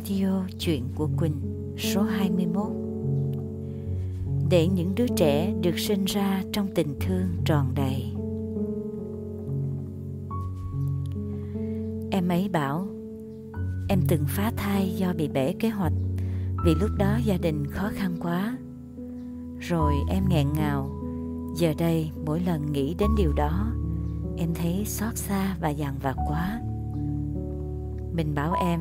Radio Chuyện của Quỳnh, số 21 Để những đứa trẻ được sinh ra trong tình thương tròn đầy. Em ấy bảo, Em từng phá thai do bị bể kế hoạch, Vì lúc đó gia đình khó khăn quá. Rồi em nghẹn ngào, Giờ đây mỗi lần nghĩ đến điều đó, Em thấy xót xa và dằn vặt quá. Mình bảo em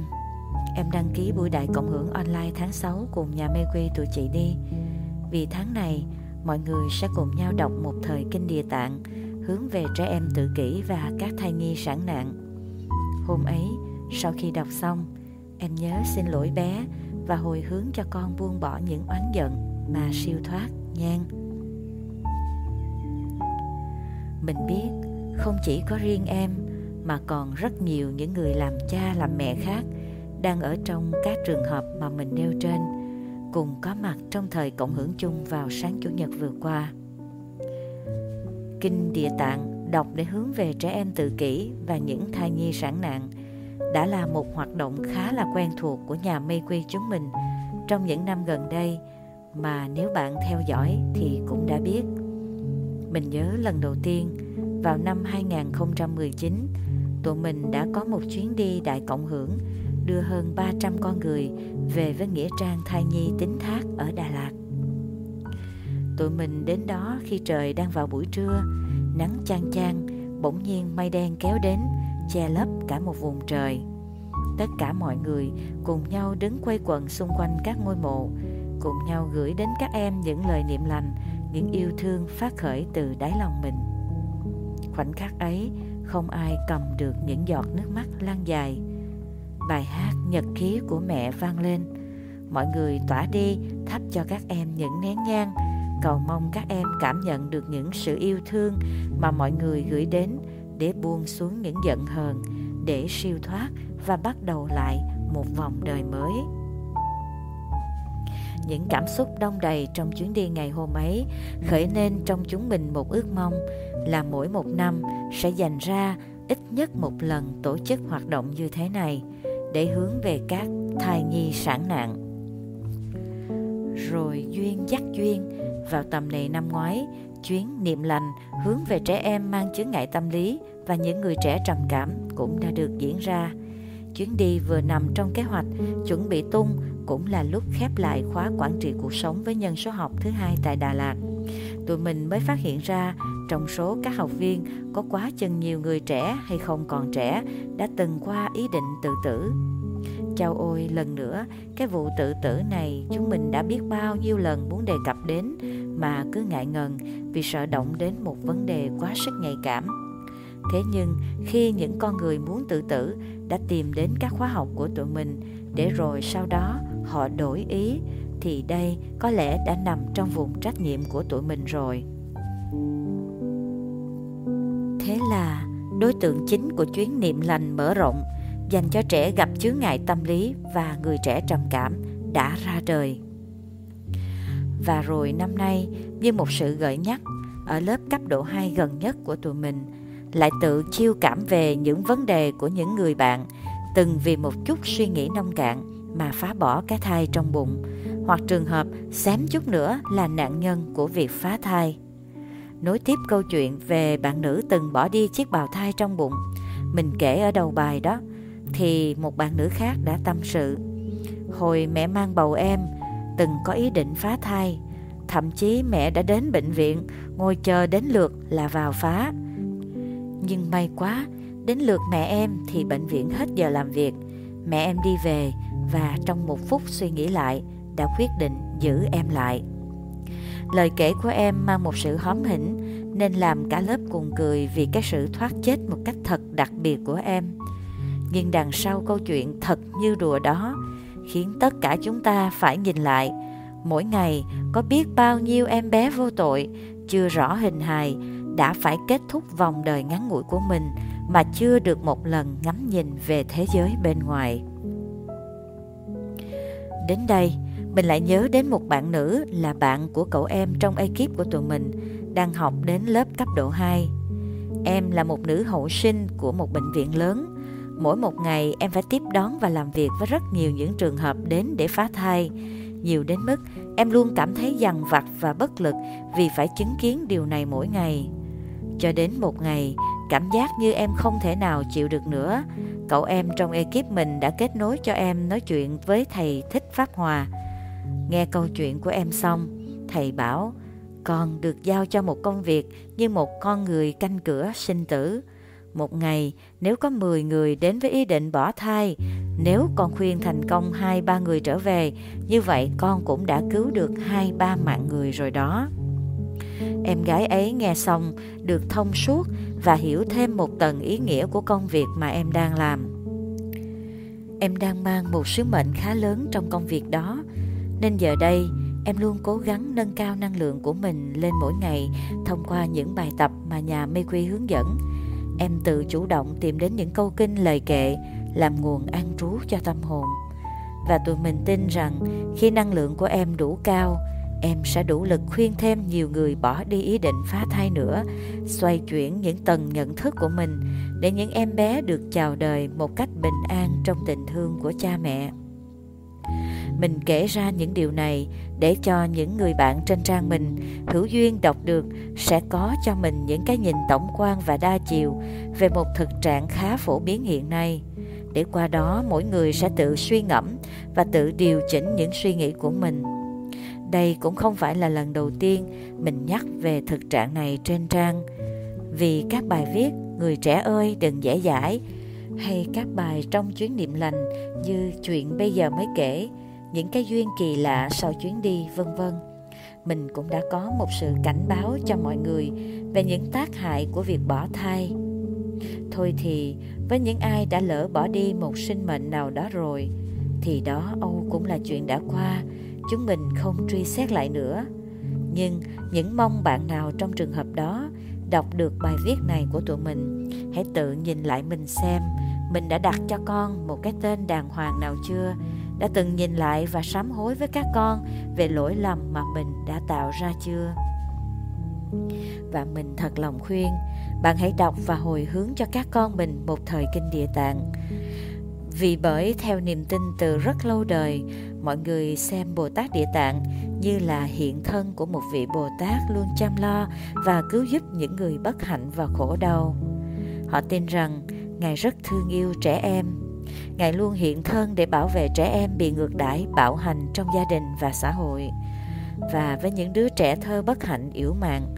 Em đăng ký buổi đại cộng hưởng online tháng 6 cùng nhà mê quy tụi chị đi. Vì tháng này, mọi người sẽ cùng nhau đọc một thời kinh địa tạng hướng về trẻ em tự kỷ và các thai nhi sản nạn. Hôm ấy, sau khi đọc xong, em nhớ xin lỗi bé và hồi hướng cho con buông bỏ những oán giận mà siêu thoát nhan. Mình biết không chỉ có riêng em mà còn rất nhiều những người làm cha làm mẹ khác đang ở trong các trường hợp mà mình nêu trên, cùng có mặt trong thời cộng hưởng chung vào sáng chủ nhật vừa qua. Kinh Địa Tạng đọc để hướng về trẻ em tự kỷ và những thai nhi sản nạn đã là một hoạt động khá là quen thuộc của nhà mê quy chúng mình trong những năm gần đây mà nếu bạn theo dõi thì cũng đã biết. Mình nhớ lần đầu tiên, vào năm 2019 tụi mình đã có một chuyến đi đại cộng hưởng đưa hơn 300 con người về với Nghĩa Trang Thai Nhi Tính Thác ở Đà Lạt. Tụi mình đến đó khi trời đang vào buổi trưa, nắng chang chang, bỗng nhiên mây đen kéo đến, che lấp cả một vùng trời. Tất cả mọi người cùng nhau đứng quay quần xung quanh các ngôi mộ, cùng nhau gửi đến các em những lời niệm lành, những yêu thương phát khởi từ đáy lòng mình. Khoảnh khắc ấy, không ai cầm được những giọt nước mắt lan dài, bài hát nhật ký của mẹ vang lên. Mọi người tỏa đi, thắp cho các em những nén nhang. Cầu mong các em cảm nhận được những sự yêu thương mà mọi người gửi đến để buông xuống những giận hờn, để siêu thoát và bắt đầu lại một vòng đời mới. Những cảm xúc đông đầy trong chuyến đi ngày hôm ấy khởi nên trong chúng mình một ước mong là mỗi một năm sẽ dành ra ít nhất một lần tổ chức hoạt động như thế này để hướng về các thai nhi sản nạn. Rồi duyên dắt duyên, vào tầm này năm ngoái, chuyến niệm lành hướng về trẻ em mang chứng ngại tâm lý và những người trẻ trầm cảm cũng đã được diễn ra. Chuyến đi vừa nằm trong kế hoạch chuẩn bị tung cũng là lúc khép lại khóa quản trị cuộc sống với nhân số học thứ hai tại Đà Lạt. Tụi mình mới phát hiện ra trong số các học viên có quá chừng nhiều người trẻ hay không còn trẻ đã từng qua ý định tự tử. Chao ôi lần nữa, cái vụ tự tử này chúng mình đã biết bao nhiêu lần muốn đề cập đến mà cứ ngại ngần vì sợ động đến một vấn đề quá sức nhạy cảm. Thế nhưng khi những con người muốn tự tử đã tìm đến các khóa học của tụi mình để rồi sau đó họ đổi ý thì đây có lẽ đã nằm trong vùng trách nhiệm của tụi mình rồi. Thế là đối tượng chính của chuyến niệm lành mở rộng dành cho trẻ gặp chướng ngại tâm lý và người trẻ trầm cảm đã ra đời. Và rồi năm nay, như một sự gợi nhắc, ở lớp cấp độ 2 gần nhất của tụi mình, lại tự chiêu cảm về những vấn đề của những người bạn từng vì một chút suy nghĩ nông cạn mà phá bỏ cái thai trong bụng, hoặc trường hợp xém chút nữa là nạn nhân của việc phá thai. Nối tiếp câu chuyện về bạn nữ từng bỏ đi chiếc bào thai trong bụng, mình kể ở đầu bài đó, thì một bạn nữ khác đã tâm sự. Hồi mẹ mang bầu em, từng có ý định phá thai, thậm chí mẹ đã đến bệnh viện, ngồi chờ đến lượt là vào phá. Nhưng may quá, đến lượt mẹ em thì bệnh viện hết giờ làm việc. Mẹ em đi về và trong một phút suy nghĩ lại, đã quyết định giữ em lại. Lời kể của em mang một sự hóm hỉnh nên làm cả lớp cùng cười vì cái sự thoát chết một cách thật đặc biệt của em. Nhưng đằng sau câu chuyện thật như đùa đó khiến tất cả chúng ta phải nhìn lại. Mỗi ngày có biết bao nhiêu em bé vô tội, chưa rõ hình hài, đã phải kết thúc vòng đời ngắn ngủi của mình mà chưa được một lần ngắm nhìn về thế giới bên ngoài. Đến đây, mình lại nhớ đến một bạn nữ là bạn của cậu em trong ekip của tụi mình đang học đến lớp cấp độ 2. Em là một nữ hậu sinh của một bệnh viện lớn, Mỗi một ngày em phải tiếp đón và làm việc với rất nhiều những trường hợp đến để phá thai. Nhiều đến mức em luôn cảm thấy dằn vặt và bất lực vì phải chứng kiến điều này mỗi ngày. Cho đến một ngày, cảm giác như em không thể nào chịu được nữa. Cậu em trong ekip mình đã kết nối cho em nói chuyện với thầy Thích Pháp Hòa. Nghe câu chuyện của em xong, thầy bảo con được giao cho một công việc như một con người canh cửa sinh tử. Một ngày, nếu có 10 người đến với ý định bỏ thai, nếu con khuyên thành công hai ba người trở về, như vậy con cũng đã cứu được hai ba mạng người rồi đó. Em gái ấy nghe xong được thông suốt và hiểu thêm một tầng ý nghĩa của công việc mà em đang làm. Em đang mang một sứ mệnh khá lớn trong công việc đó, nên giờ đây em luôn cố gắng nâng cao năng lượng của mình lên mỗi ngày thông qua những bài tập mà nhà mê quy hướng dẫn. Em tự chủ động tìm đến những câu kinh lời kệ làm nguồn an trú cho tâm hồn. Và tụi mình tin rằng khi năng lượng của em đủ cao, em sẽ đủ lực khuyên thêm nhiều người bỏ đi ý định phá thai nữa, xoay chuyển những tầng nhận thức của mình để những em bé được chào đời một cách bình an trong tình thương của cha mẹ. Mình kể ra những điều này để cho những người bạn trên trang mình hữu duyên đọc được sẽ có cho mình những cái nhìn tổng quan và đa chiều về một thực trạng khá phổ biến hiện nay. Để qua đó, mỗi người sẽ tự suy ngẫm và tự điều chỉnh những suy nghĩ của mình. Đây cũng không phải là lần đầu tiên mình nhắc về thực trạng này trên trang. Vì các bài viết, Người trẻ ơi, đừng dễ dãi, hay các bài trong chuyến niệm lành như chuyện bây giờ mới kể những cái duyên kỳ lạ sau chuyến đi, vân vân. Mình cũng đã có một sự cảnh báo cho mọi người về những tác hại của việc bỏ thai. Thôi thì, với những ai đã lỡ bỏ đi một sinh mệnh nào đó rồi, thì đó âu cũng là chuyện đã qua, chúng mình không truy xét lại nữa. Nhưng những mong bạn nào trong trường hợp đó đọc được bài viết này của tụi mình, hãy tự nhìn lại mình xem, mình đã đặt cho con một cái tên đàng hoàng nào chưa? Đã từng nhìn lại và sám hối với các con về lỗi lầm mà mình đã tạo ra chưa? Và mình thật lòng khuyên, bạn hãy đọc và hồi hướng cho các con mình một thời kinh địa tạng. Vì bởi theo niềm tin từ rất lâu đời, mọi người xem bồ tát địa tạng như là hiện thân của một vị bồ tát luôn chăm lo và cứu giúp những người bất hạnh và khổ đau. Họ tin rằng ngài rất thương yêu trẻ em. Ngài luôn hiện thân để bảo vệ trẻ em bị ngược đãi, bạo hành trong gia đình và xã hội. Và với những đứa trẻ thơ bất hạnh yếu mạng,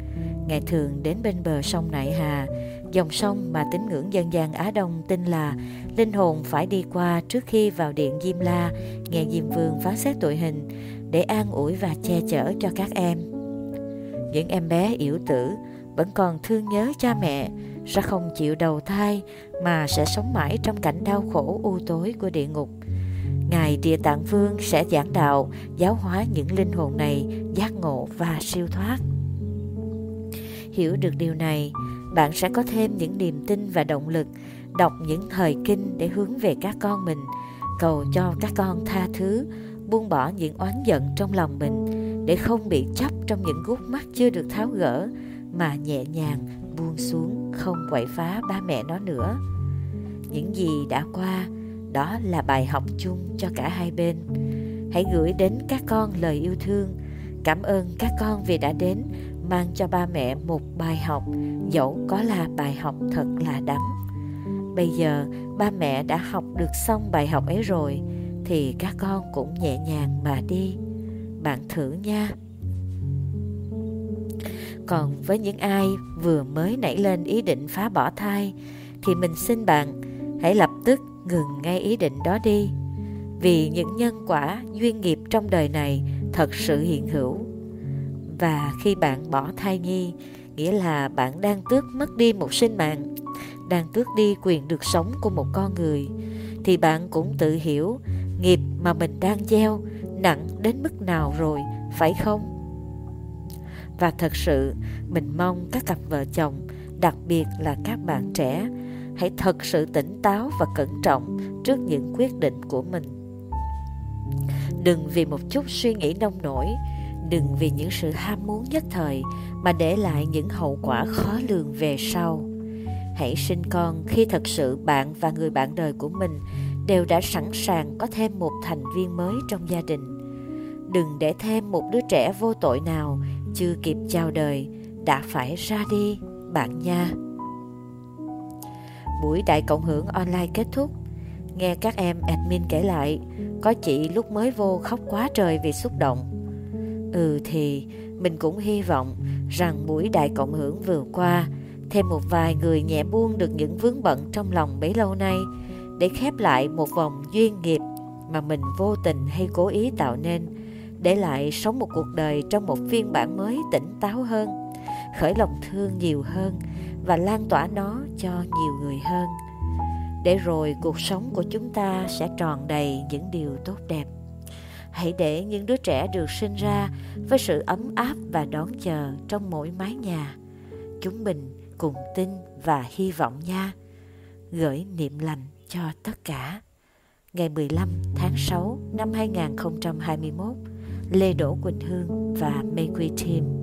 Ngài thường đến bên bờ sông Nại Hà, dòng sông mà tín ngưỡng dân gian Á Đông tin là linh hồn phải đi qua trước khi vào điện Diêm La nghe Diêm Vương phán xét tội hình để an ủi và che chở cho các em. Những em bé yếu tử vẫn còn thương nhớ cha mẹ sẽ không chịu đầu thai mà sẽ sống mãi trong cảnh đau khổ u tối của địa ngục. Ngài Địa Tạng Vương sẽ giảng đạo, giáo hóa những linh hồn này giác ngộ và siêu thoát. Hiểu được điều này, bạn sẽ có thêm những niềm tin và động lực đọc những thời kinh để hướng về các con mình, cầu cho các con tha thứ, buông bỏ những oán giận trong lòng mình để không bị chấp trong những gút mắt chưa được tháo gỡ mà nhẹ nhàng buông xuống, không quậy phá ba mẹ nó nữa. Những gì đã qua, đó là bài học chung cho cả hai bên. Hãy gửi đến các con lời yêu thương. Cảm ơn các con vì đã đến, mang cho ba mẹ một bài học. Dẫu có là bài học thật là đắng. Bây giờ, ba mẹ đã học được xong bài học ấy rồi, thì các con cũng nhẹ nhàng mà đi. Bạn thử nha còn với những ai vừa mới nảy lên ý định phá bỏ thai, thì mình xin bạn hãy lập tức ngừng ngay ý định đó đi. Vì những nhân quả duyên nghiệp trong đời này thật sự hiện hữu. Và khi bạn bỏ thai nhi, nghĩa là bạn đang tước mất đi một sinh mạng, đang tước đi quyền được sống của một con người, thì bạn cũng tự hiểu nghiệp mà mình đang gieo nặng đến mức nào rồi, phải không? Và thật sự, mình mong các cặp vợ chồng, đặc biệt là các bạn trẻ, hãy thật sự tỉnh táo và cẩn trọng trước những quyết định của mình. Đừng vì một chút suy nghĩ nông nổi, đừng vì những sự ham muốn nhất thời mà để lại những hậu quả khó lường về sau. Hãy sinh con khi thật sự bạn và người bạn đời của mình đều đã sẵn sàng có thêm một thành viên mới trong gia đình. Đừng để thêm một đứa trẻ vô tội nào chưa kịp chào đời, đã phải ra đi, bạn nha. Buổi đại cộng hưởng online kết thúc. Nghe các em admin kể lại, có chị lúc mới vô khóc quá trời vì xúc động. Ừ thì, mình cũng hy vọng rằng buổi đại cộng hưởng vừa qua, thêm một vài người nhẹ buông được những vướng bận trong lòng bấy lâu nay, để khép lại một vòng duyên nghiệp mà mình vô tình hay cố ý tạo nên để lại sống một cuộc đời trong một phiên bản mới tỉnh táo hơn, khởi lòng thương nhiều hơn và lan tỏa nó cho nhiều người hơn. Để rồi cuộc sống của chúng ta sẽ tròn đầy những điều tốt đẹp. Hãy để những đứa trẻ được sinh ra với sự ấm áp và đón chờ trong mỗi mái nhà. Chúng mình cùng tin và hy vọng nha. Gửi niệm lành cho tất cả. Ngày 15 tháng 6 năm 2021 Lê Đỗ Quỳnh Hương và Mê Quy Team